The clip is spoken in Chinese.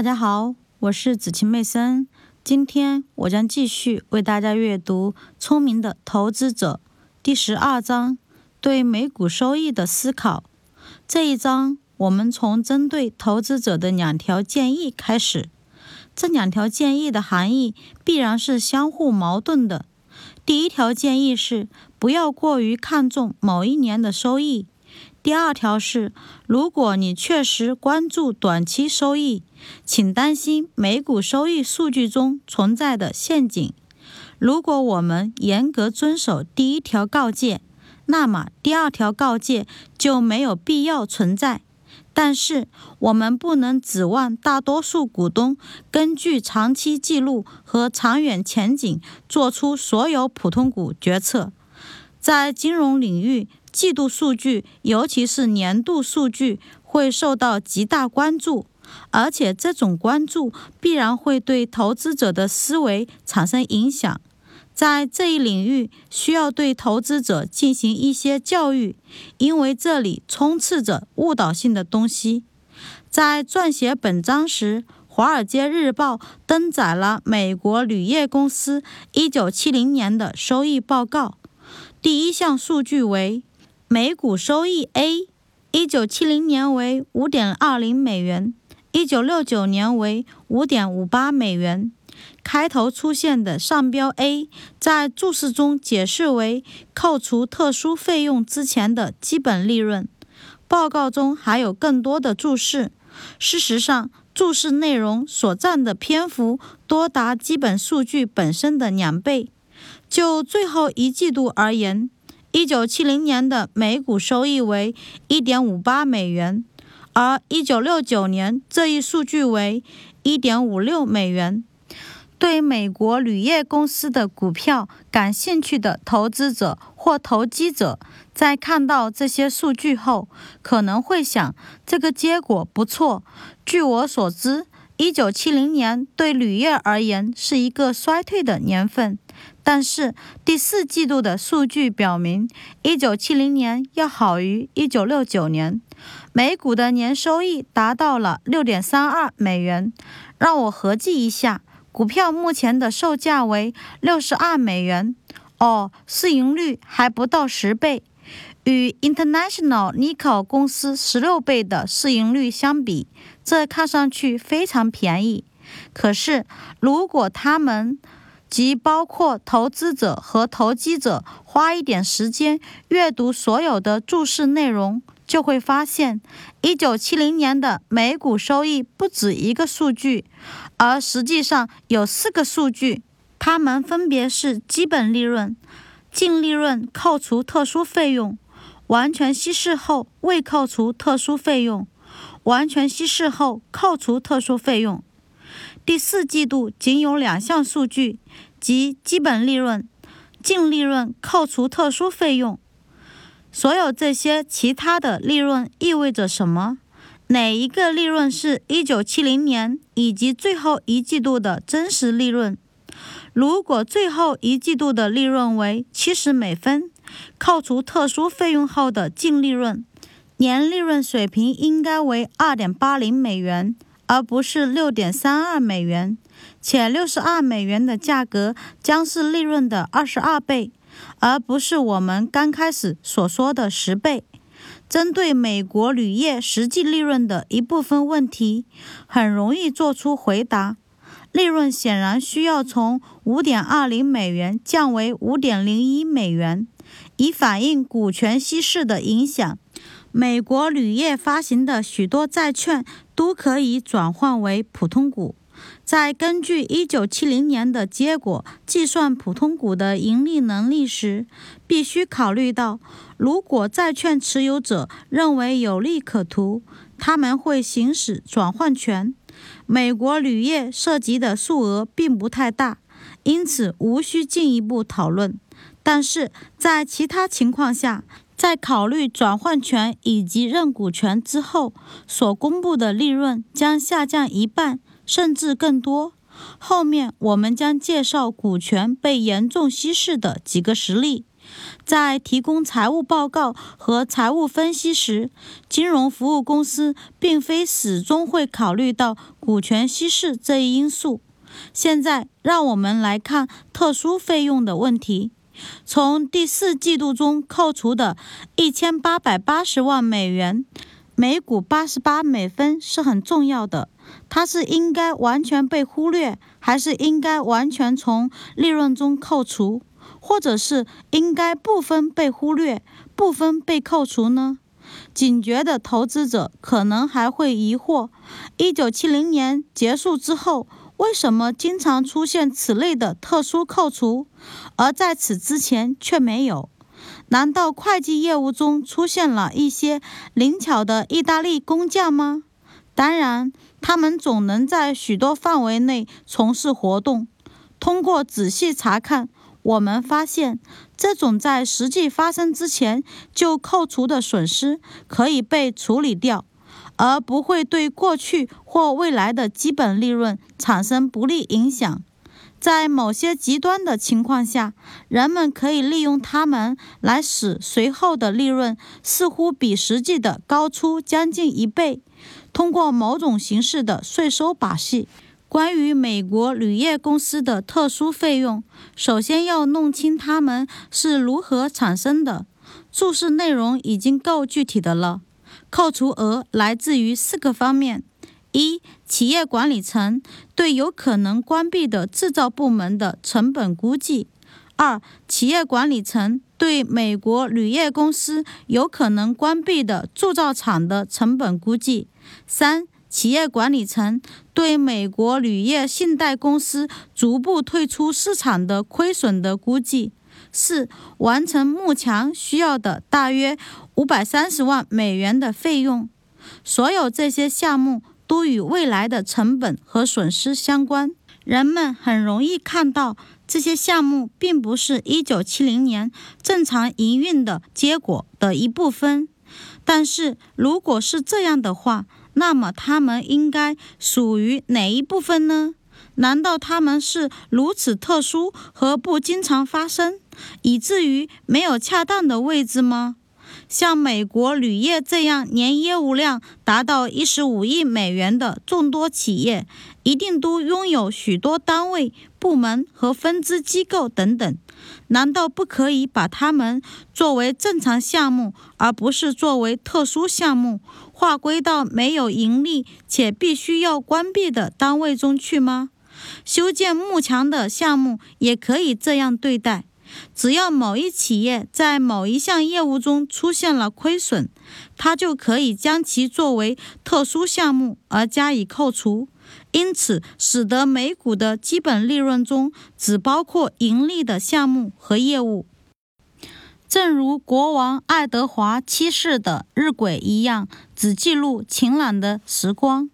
大家好，我是子晴妹森。今天我将继续为大家阅读《聪明的投资者》第十二章：对美股收益的思考。这一章我们从针对投资者的两条建议开始。这两条建议的含义必然是相互矛盾的。第一条建议是不要过于看重某一年的收益。第二条是，如果你确实关注短期收益，请担心美股收益数据中存在的陷阱。如果我们严格遵守第一条告诫，那么第二条告诫就没有必要存在。但是，我们不能指望大多数股东根据长期记录和长远前景做出所有普通股决策。在金融领域。季度数据，尤其是年度数据，会受到极大关注，而且这种关注必然会对投资者的思维产生影响。在这一领域，需要对投资者进行一些教育，因为这里充斥着误导性的东西。在撰写本章时，《华尔街日报》登载了美国铝业公司1970年的收益报告，第一项数据为。每股收益 A，一九七零年为五点二零美元，一九六九年为五点五八美元。开头出现的上标 A，在注释中解释为扣除特殊费用之前的基本利润。报告中还有更多的注释。事实上，注释内容所占的篇幅多达基本数据本身的两倍。就最后一季度而言。一九七零年的每股收益为一点五八美元，而一九六九年这一数据为一点五六美元。对美国铝业公司的股票感兴趣的投资者或投机者，在看到这些数据后，可能会想：这个结果不错。据我所知，一九七零年对铝业而言是一个衰退的年份。但是第四季度的数据表明，一九七零年要好于一九六九年，每股的年收益达到了六点三二美元。让我合计一下，股票目前的售价为六十二美元，哦，市盈率还不到十倍，与 International Nickel 公司十六倍的市盈率相比，这看上去非常便宜。可是如果他们即包括投资者和投机者花一点时间阅读所有的注释内容，就会发现，一九七零年的每股收益不止一个数据，而实际上有四个数据，它们分别是基本利润、净利润扣除特殊费用、完全稀释后未扣除特殊费用、完全稀释后扣除特殊费用。第四季度仅有两项数据，即基本利润、净利润扣除特殊费用。所有这些其他的利润意味着什么？哪一个利润是一九七零年以及最后一季度的真实利润？如果最后一季度的利润为七十美分，扣除特殊费用后的净利润，年利润水平应该为2.80美元。而不是六点三二美元，且六十二美元的价格将是利润的二十二倍，而不是我们刚开始所说的十倍。针对美国铝业实际利润的一部分问题，很容易做出回答：利润显然需要从五点二零美元降为五点零一美元，以反映股权稀释的影响。美国铝业发行的许多债券都可以转换为普通股。在根据1970年的结果计算普通股的盈利能力时，必须考虑到，如果债券持有者认为有利可图，他们会行使转换权。美国铝业涉及的数额并不太大，因此无需进一步讨论。但是在其他情况下，在考虑转换权以及认股权之后，所公布的利润将下降一半，甚至更多。后面我们将介绍股权被严重稀释的几个实例。在提供财务报告和财务分析时，金融服务公司并非始终会考虑到股权稀释这一因素。现在，让我们来看特殊费用的问题。从第四季度中扣除的一千八百八十万美元，每股八十八美分是很重要的。它是应该完全被忽略，还是应该完全从利润中扣除，或者是应该部分被忽略、部分被扣除呢？警觉的投资者可能还会疑惑：一九七零年结束之后。为什么经常出现此类的特殊扣除，而在此之前却没有？难道会计业务中出现了一些灵巧的意大利工匠吗？当然，他们总能在许多范围内从事活动。通过仔细查看，我们发现，这种在实际发生之前就扣除的损失可以被处理掉。而不会对过去或未来的基本利润产生不利影响。在某些极端的情况下，人们可以利用它们来使随后的利润似乎比实际的高出将近一倍，通过某种形式的税收把戏。关于美国铝业公司的特殊费用，首先要弄清它们是如何产生的。注释内容已经够具体的了。扣除额来自于四个方面：一、企业管理层对有可能关闭的制造部门的成本估计；二、企业管理层对美国铝业公司有可能关闭的铸造厂的成本估计；三、企业管理层对美国铝业信贷公司逐步退出市场的亏损的估计。四、完成幕墙需要的大约五百三十万美元的费用。所有这些项目都与未来的成本和损失相关。人们很容易看到这些项目并不是一九七零年正常营运的结果的一部分。但是，如果是这样的话，那么它们应该属于哪一部分呢？难道他们是如此特殊和不经常发生，以至于没有恰当的位置吗？像美国铝业这样年业务量达到一十五亿美元的众多企业，一定都拥有许多单位、部门和分支机构等等。难道不可以把它们作为正常项目，而不是作为特殊项目，划归到没有盈利且必须要关闭的单位中去吗？修建幕墙的项目也可以这样对待。只要某一企业在某一项业务中出现了亏损，它就可以将其作为特殊项目而加以扣除，因此使得每股的基本利润中只包括盈利的项目和业务。正如国王爱德华七世的日晷一样，只记录晴朗的时光。